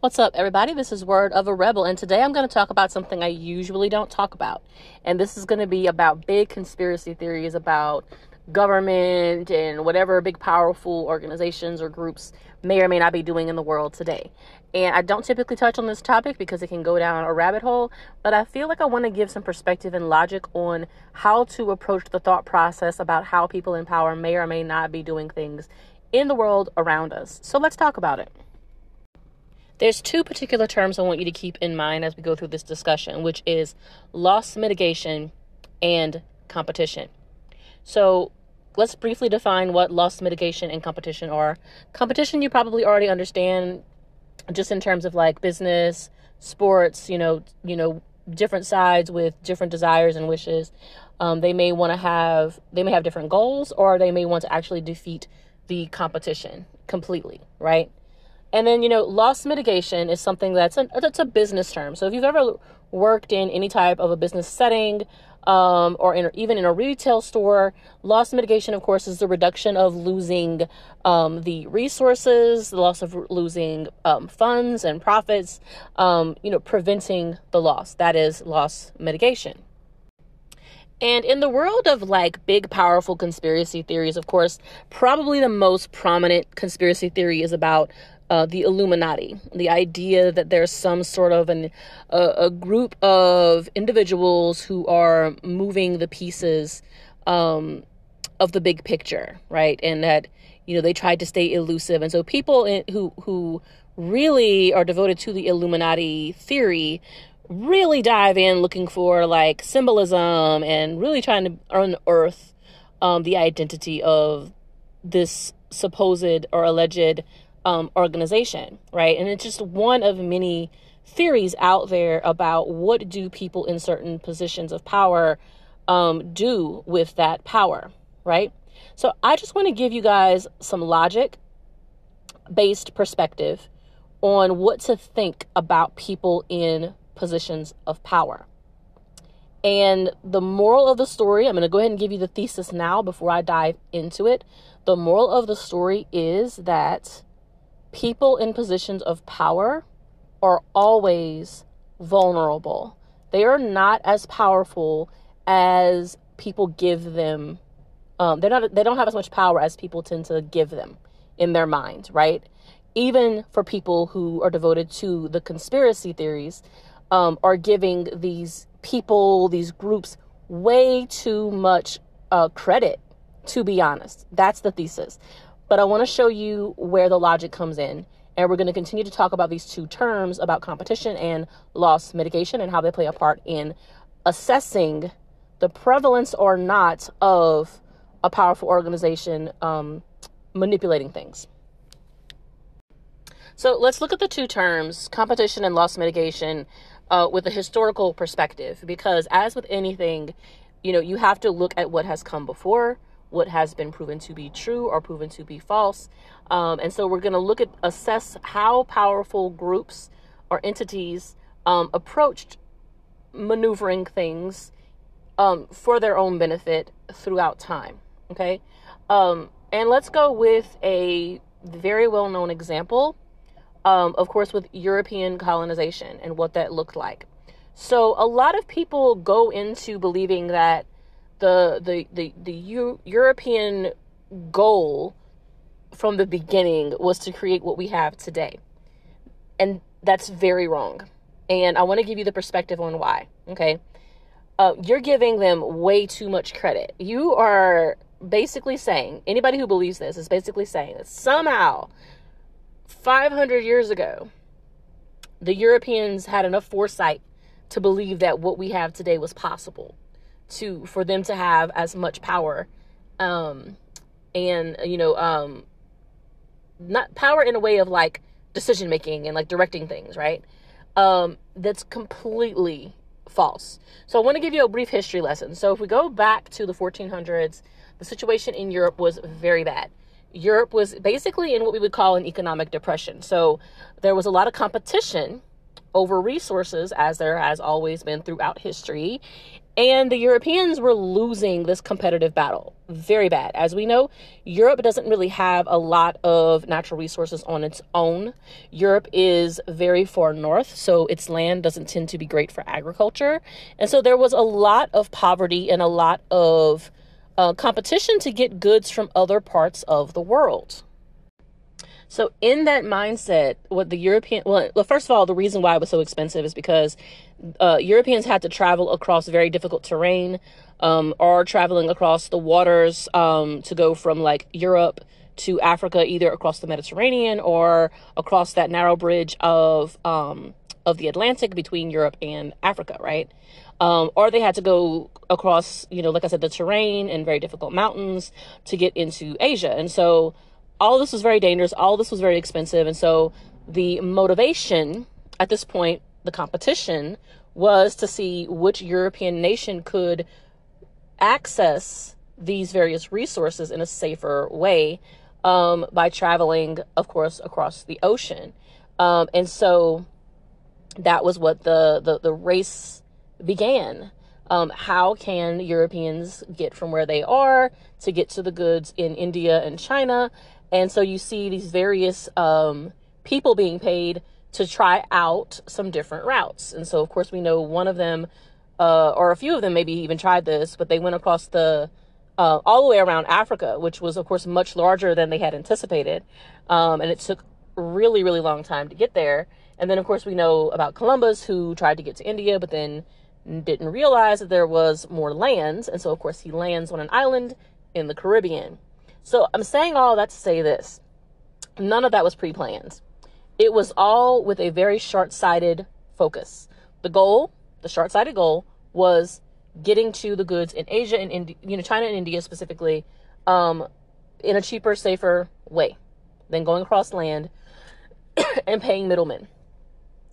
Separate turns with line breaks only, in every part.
What's up, everybody? This is Word of a Rebel, and today I'm going to talk about something I usually don't talk about. And this is going to be about big conspiracy theories about government and whatever big, powerful organizations or groups may or may not be doing in the world today. And I don't typically touch on this topic because it can go down a rabbit hole, but I feel like I want to give some perspective and logic on how to approach the thought process about how people in power may or may not be doing things in the world around us. So let's talk about it. There's two particular terms I want you to keep in mind as we go through this discussion, which is loss mitigation and competition. So, let's briefly define what loss mitigation and competition are. Competition you probably already understand just in terms of like business, sports, you know, you know, different sides with different desires and wishes. Um, they may want to have they may have different goals or they may want to actually defeat the competition completely, right? And then, you know, loss mitigation is something that's a, that's a business term. So if you've ever worked in any type of a business setting um, or in, even in a retail store, loss mitigation, of course, is the reduction of losing um, the resources, the loss of losing um, funds and profits, um, you know, preventing the loss. That is loss mitigation. And in the world of like big, powerful conspiracy theories, of course, probably the most prominent conspiracy theory is about uh, the Illuminati, the idea that there's some sort of an a, group of individuals who are moving the pieces um, of the big picture, right? And that you know they tried to stay elusive, and so people in, who who really are devoted to the Illuminati theory really dive in looking for like symbolism and really trying to unearth um, the identity of this supposed or alleged um, organization, right? And it's just one of many theories out there about what do people in certain positions of power um, do with that power, right? So I just want to give you guys some logic based perspective on what to think about people in positions of power. And the moral of the story, I'm going to go ahead and give you the thesis now before I dive into it. The moral of the story is that people in positions of power are always vulnerable. They are not as powerful as people give them. Um, they're not. They don't have as much power as people tend to give them in their mind, right? Even for people who are devoted to the conspiracy theories, um, are giving these people, these groups, way too much uh, credit. To be honest, that's the thesis. But I want to show you where the logic comes in. And we're going to continue to talk about these two terms about competition and loss mitigation and how they play a part in assessing the prevalence or not of a powerful organization um, manipulating things. So let's look at the two terms, competition and loss mitigation, uh, with a historical perspective. Because as with anything, you know, you have to look at what has come before what has been proven to be true or proven to be false. Um, and so we're going to look at assess how powerful groups or entities um, approached maneuvering things um, for their own benefit throughout time. Okay. Um, and let's go with a very well known example, um, of course, with European colonization and what that looked like. So a lot of people go into believing that the the the the U- European goal from the beginning was to create what we have today. And that's very wrong. And I want to give you the perspective on why. Okay. Uh, you're giving them way too much credit. You are basically saying, anybody who believes this is basically saying that somehow 500 years ago, the Europeans had enough foresight to believe that what we have today was possible to for them to have as much power um and you know um not power in a way of like decision making and like directing things right? Um that's completely false. So i want to give you a brief history lesson. So if we go back to the 1400s the situation in europe was very bad. Europe was basically in what we would call an economic depression. So there was a lot of competition over resources, as there has always been throughout history. And the Europeans were losing this competitive battle very bad. As we know, Europe doesn't really have a lot of natural resources on its own. Europe is very far north, so its land doesn't tend to be great for agriculture. And so there was a lot of poverty and a lot of uh, competition to get goods from other parts of the world. So in that mindset, what the European well, first of all, the reason why it was so expensive is because uh, Europeans had to travel across very difficult terrain, um, or traveling across the waters um, to go from like Europe to Africa, either across the Mediterranean or across that narrow bridge of um, of the Atlantic between Europe and Africa, right? Um, or they had to go across, you know, like I said, the terrain and very difficult mountains to get into Asia, and so all this was very dangerous. All this was very expensive. And so the motivation at this point, the competition, was to see which European nation could access these various resources in a safer way um, by traveling, of course, across the ocean. Um, and so that was what the, the, the race began. Um, how can Europeans get from where they are to get to the goods in India and China? And so you see these various um, people being paid to try out some different routes. And so, of course, we know one of them, uh, or a few of them maybe even tried this, but they went across the uh, all the way around Africa, which was, of course, much larger than they had anticipated. Um, and it took really, really long time to get there. And then, of course, we know about Columbus, who tried to get to India, but then didn't realize that there was more lands. And so, of course, he lands on an island in the Caribbean. So I'm saying all that to say this none of that was pre planned. It was all with a very short sighted focus. The goal, the short sighted goal, was getting to the goods in Asia and India, you know, China and India specifically, um, in a cheaper, safer way than going across land and paying middlemen.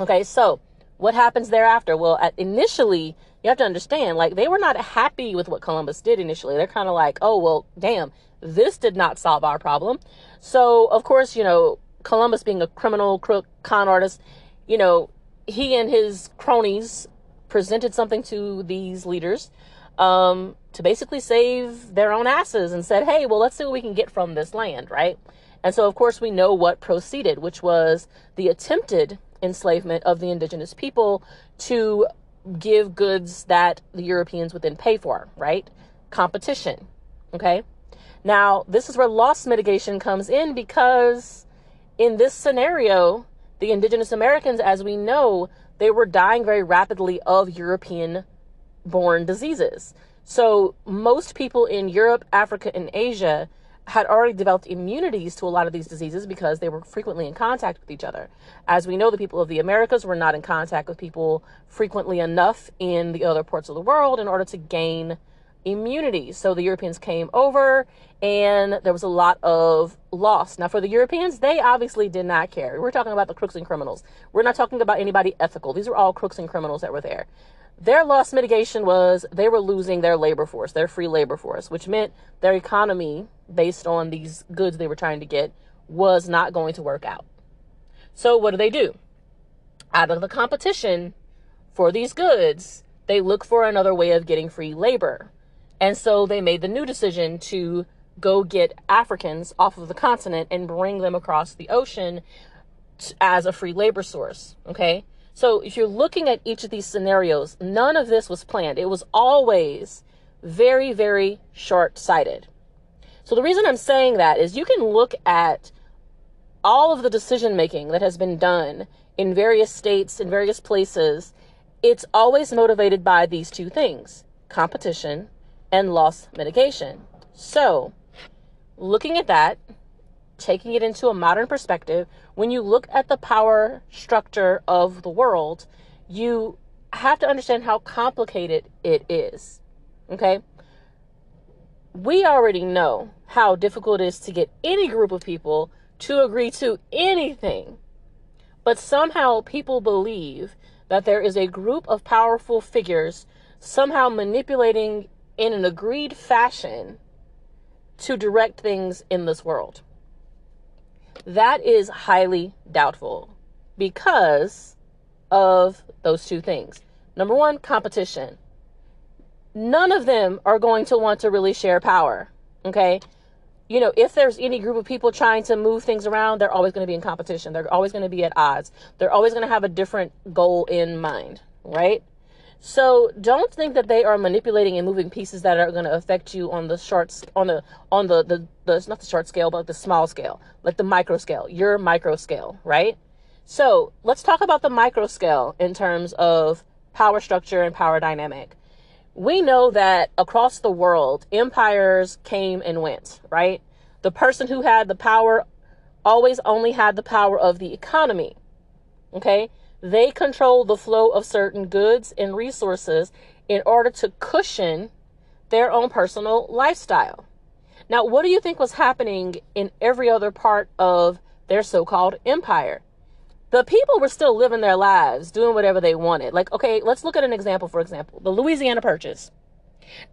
Okay, so what happens thereafter? Well, at, initially, you have to understand, like, they were not happy with what Columbus did initially. They're kind of like, oh, well, damn, this did not solve our problem. So, of course, you know, Columbus being a criminal, crook, con artist, you know, he and his cronies presented something to these leaders um, to basically save their own asses and said, hey, well, let's see what we can get from this land, right? And so, of course, we know what proceeded, which was the attempted enslavement of the indigenous people to give goods that the Europeans would then pay for, right? Competition, okay? Now, this is where loss mitigation comes in because in this scenario, the indigenous Americans, as we know, they were dying very rapidly of European born diseases. So, most people in Europe, Africa, and Asia had already developed immunities to a lot of these diseases because they were frequently in contact with each other. As we know, the people of the Americas were not in contact with people frequently enough in the other parts of the world in order to gain immunity. So the Europeans came over and there was a lot of loss. Now, for the Europeans, they obviously did not care. We're talking about the crooks and criminals. We're not talking about anybody ethical. These were all crooks and criminals that were there. Their loss mitigation was they were losing their labor force, their free labor force, which meant their economy, based on these goods they were trying to get, was not going to work out. So, what do they do? Out of the competition for these goods, they look for another way of getting free labor. And so they made the new decision to go get Africans off of the continent and bring them across the ocean as a free labor source. Okay. So if you're looking at each of these scenarios, none of this was planned. It was always very, very short sighted. So the reason I'm saying that is you can look at all of the decision making that has been done in various states, in various places. It's always motivated by these two things competition and loss mitigation. So, looking at that, taking it into a modern perspective, when you look at the power structure of the world, you have to understand how complicated it is. Okay? We already know how difficult it is to get any group of people to agree to anything. But somehow people believe that there is a group of powerful figures somehow manipulating in an agreed fashion to direct things in this world. That is highly doubtful because of those two things. Number one, competition. None of them are going to want to really share power. Okay. You know, if there's any group of people trying to move things around, they're always going to be in competition. They're always going to be at odds. They're always going to have a different goal in mind, right? So don't think that they are manipulating and moving pieces that are going to affect you on the short on the on the, the the not the short scale but the small scale, like the micro scale, your micro scale, right? So let's talk about the micro scale in terms of power structure and power dynamic. We know that across the world, empires came and went, right? The person who had the power always only had the power of the economy. Okay? They control the flow of certain goods and resources in order to cushion their own personal lifestyle. Now, what do you think was happening in every other part of their so called empire? The people were still living their lives, doing whatever they wanted. Like, okay, let's look at an example, for example, the Louisiana Purchase.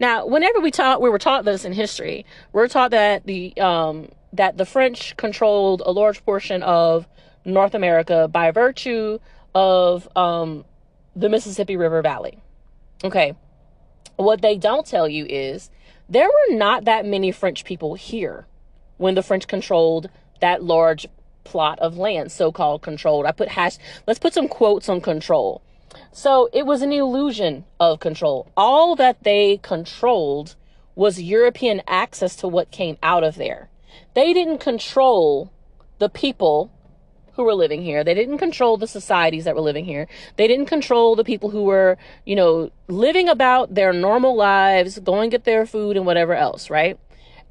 Now, whenever we taught, we were taught this in history. We're taught that the um, that the French controlled a large portion of North America by virtue of um, the Mississippi River Valley. Okay. What they don't tell you is there were not that many French people here when the French controlled that large plot of land, so called controlled. I put hash, let's put some quotes on control. So it was an illusion of control. All that they controlled was European access to what came out of there. They didn't control the people who were living here. They didn't control the societies that were living here. They didn't control the people who were, you know, living about their normal lives, going get their food and whatever else, right?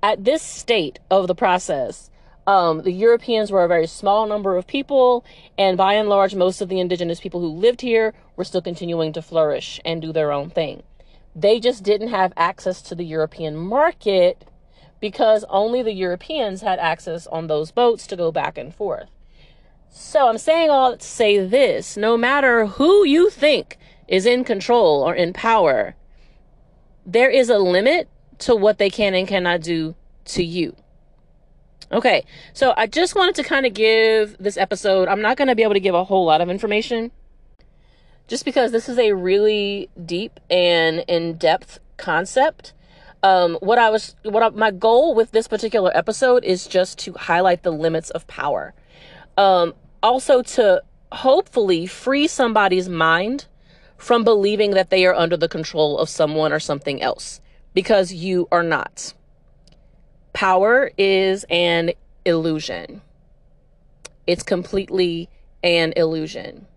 At this state of the process, um, the Europeans were a very small number of people, and by and large, most of the indigenous people who lived here were still continuing to flourish and do their own thing. They just didn't have access to the European market because only the Europeans had access on those boats to go back and forth. So I'm saying all to say this no matter who you think is in control or in power, there is a limit to what they can and cannot do to you. Okay, so I just wanted to kind of give this episode, I'm not going to be able to give a whole lot of information just because this is a really deep and in depth concept. Um, what I was, what I, my goal with this particular episode is just to highlight the limits of power. Um, also to hopefully free somebody's mind from believing that they are under the control of someone or something else because you are not. Power is an illusion. It's completely an illusion.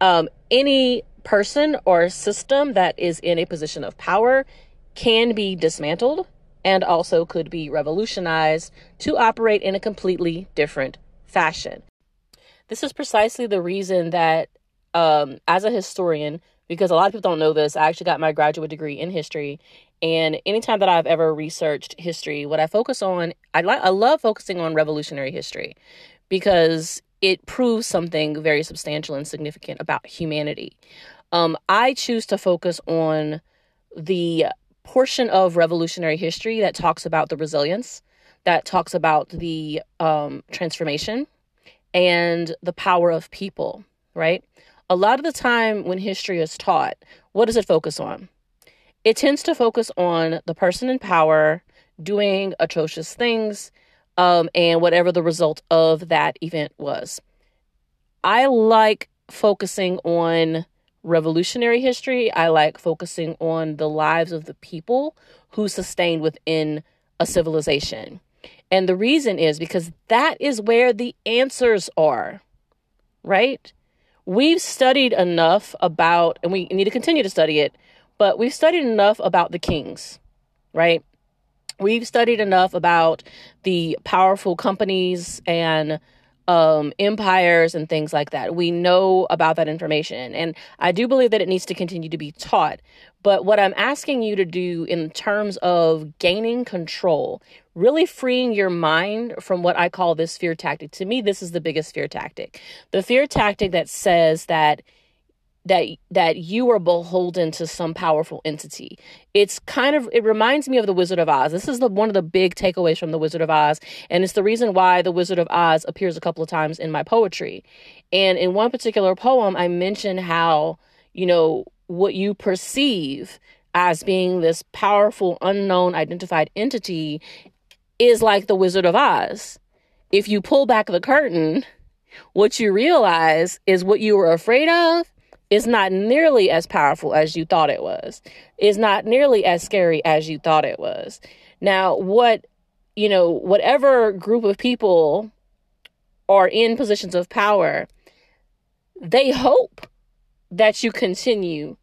Um, any person or system that is in a position of power can be dismantled and also could be revolutionized to operate in a completely different fashion. This is precisely the reason that, um, as a historian, because a lot of people don't know this, I actually got my graduate degree in history. And anytime that I've ever researched history, what I focus on, I, like, I love focusing on revolutionary history because it proves something very substantial and significant about humanity. Um, I choose to focus on the portion of revolutionary history that talks about the resilience, that talks about the um, transformation, and the power of people, right? A lot of the time when history is taught, what does it focus on? It tends to focus on the person in power doing atrocious things um, and whatever the result of that event was. I like focusing on revolutionary history. I like focusing on the lives of the people who sustained within a civilization. And the reason is because that is where the answers are, right? We've studied enough about, and we need to continue to study it, but we've studied enough about the kings, right? We've studied enough about the powerful companies and um, empires and things like that. We know about that information. And I do believe that it needs to continue to be taught. But what I'm asking you to do in terms of gaining control, really freeing your mind from what I call this fear tactic. To me, this is the biggest fear tactic. The fear tactic that says that that that you are beholden to some powerful entity. It's kind of it reminds me of the Wizard of Oz. This is the one of the big takeaways from the Wizard of Oz, and it's the reason why the Wizard of Oz appears a couple of times in my poetry. And in one particular poem, I mention how you know what you perceive as being this powerful, unknown, identified entity is like the Wizard of Oz. If you pull back the curtain, what you realize is what you were afraid of is not nearly as powerful as you thought it was. Is not nearly as scary as you thought it was. Now, what you know, whatever group of people are in positions of power, they hope that you continue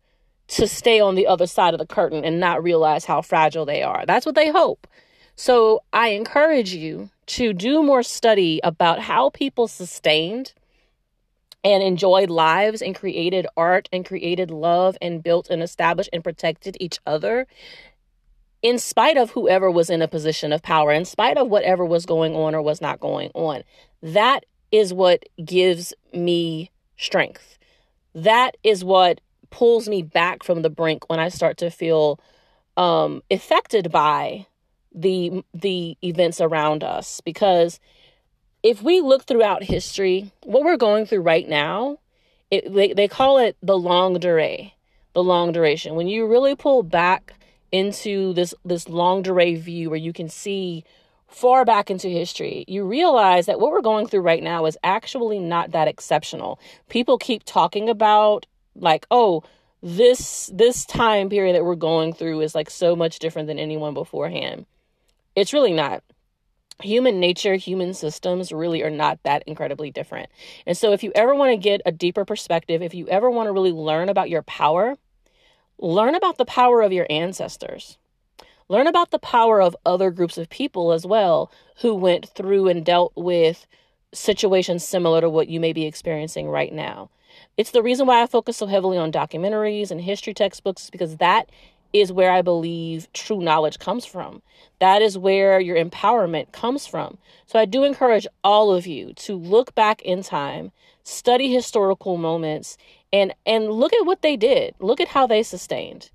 to stay on the other side of the curtain and not realize how fragile they are. That's what they hope. So I encourage you to do more study about how people sustained and enjoyed lives and created art and created love and built and established and protected each other in spite of whoever was in a position of power, in spite of whatever was going on or was not going on. That is what gives me strength. That is what pulls me back from the brink when I start to feel um, affected by the the events around us because if we look throughout history, what we're going through right now, it, they, they call it the longue durée, the long duration. When you really pull back into this this longue durée view where you can see far back into history, you realize that what we're going through right now is actually not that exceptional. People keep talking about like, oh, this this time period that we're going through is like so much different than anyone beforehand. It's really not human nature, human systems really are not that incredibly different. And so, if you ever want to get a deeper perspective, if you ever want to really learn about your power, learn about the power of your ancestors. Learn about the power of other groups of people as well who went through and dealt with situations similar to what you may be experiencing right now. It's the reason why I focus so heavily on documentaries and history textbooks because that is where I believe true knowledge comes from. That is where your empowerment comes from. So I do encourage all of you to look back in time, study historical moments and and look at what they did. Look at how they sustained.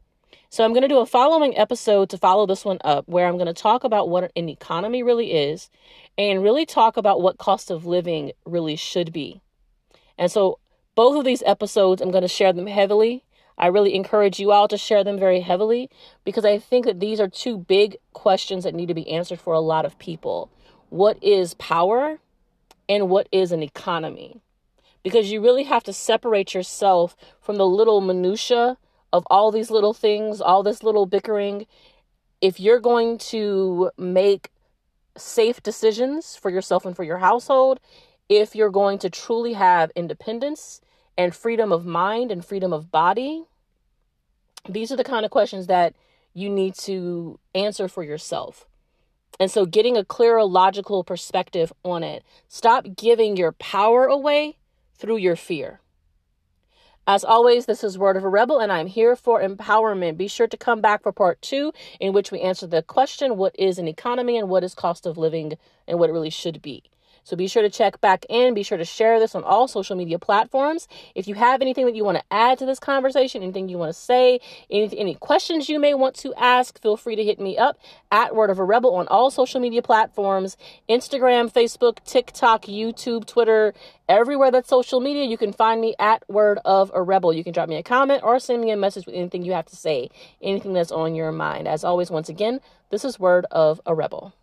So I'm going to do a following episode to follow this one up where I'm going to talk about what an economy really is and really talk about what cost of living really should be. And so both of these episodes I'm going to share them heavily I really encourage you all to share them very heavily because I think that these are two big questions that need to be answered for a lot of people. What is power and what is an economy? Because you really have to separate yourself from the little minutia of all these little things, all this little bickering. If you're going to make safe decisions for yourself and for your household, if you're going to truly have independence and freedom of mind and freedom of body, these are the kind of questions that you need to answer for yourself. And so, getting a clearer, logical perspective on it. Stop giving your power away through your fear. As always, this is Word of a Rebel, and I'm here for empowerment. Be sure to come back for part two, in which we answer the question what is an economy and what is cost of living and what it really should be. So be sure to check back in. Be sure to share this on all social media platforms. If you have anything that you want to add to this conversation, anything you want to say, any, any questions you may want to ask, feel free to hit me up at Word of a Rebel on all social media platforms Instagram, Facebook, TikTok, YouTube, Twitter, everywhere that's social media. You can find me at Word of a Rebel. You can drop me a comment or send me a message with anything you have to say, anything that's on your mind. As always, once again, this is Word of a Rebel.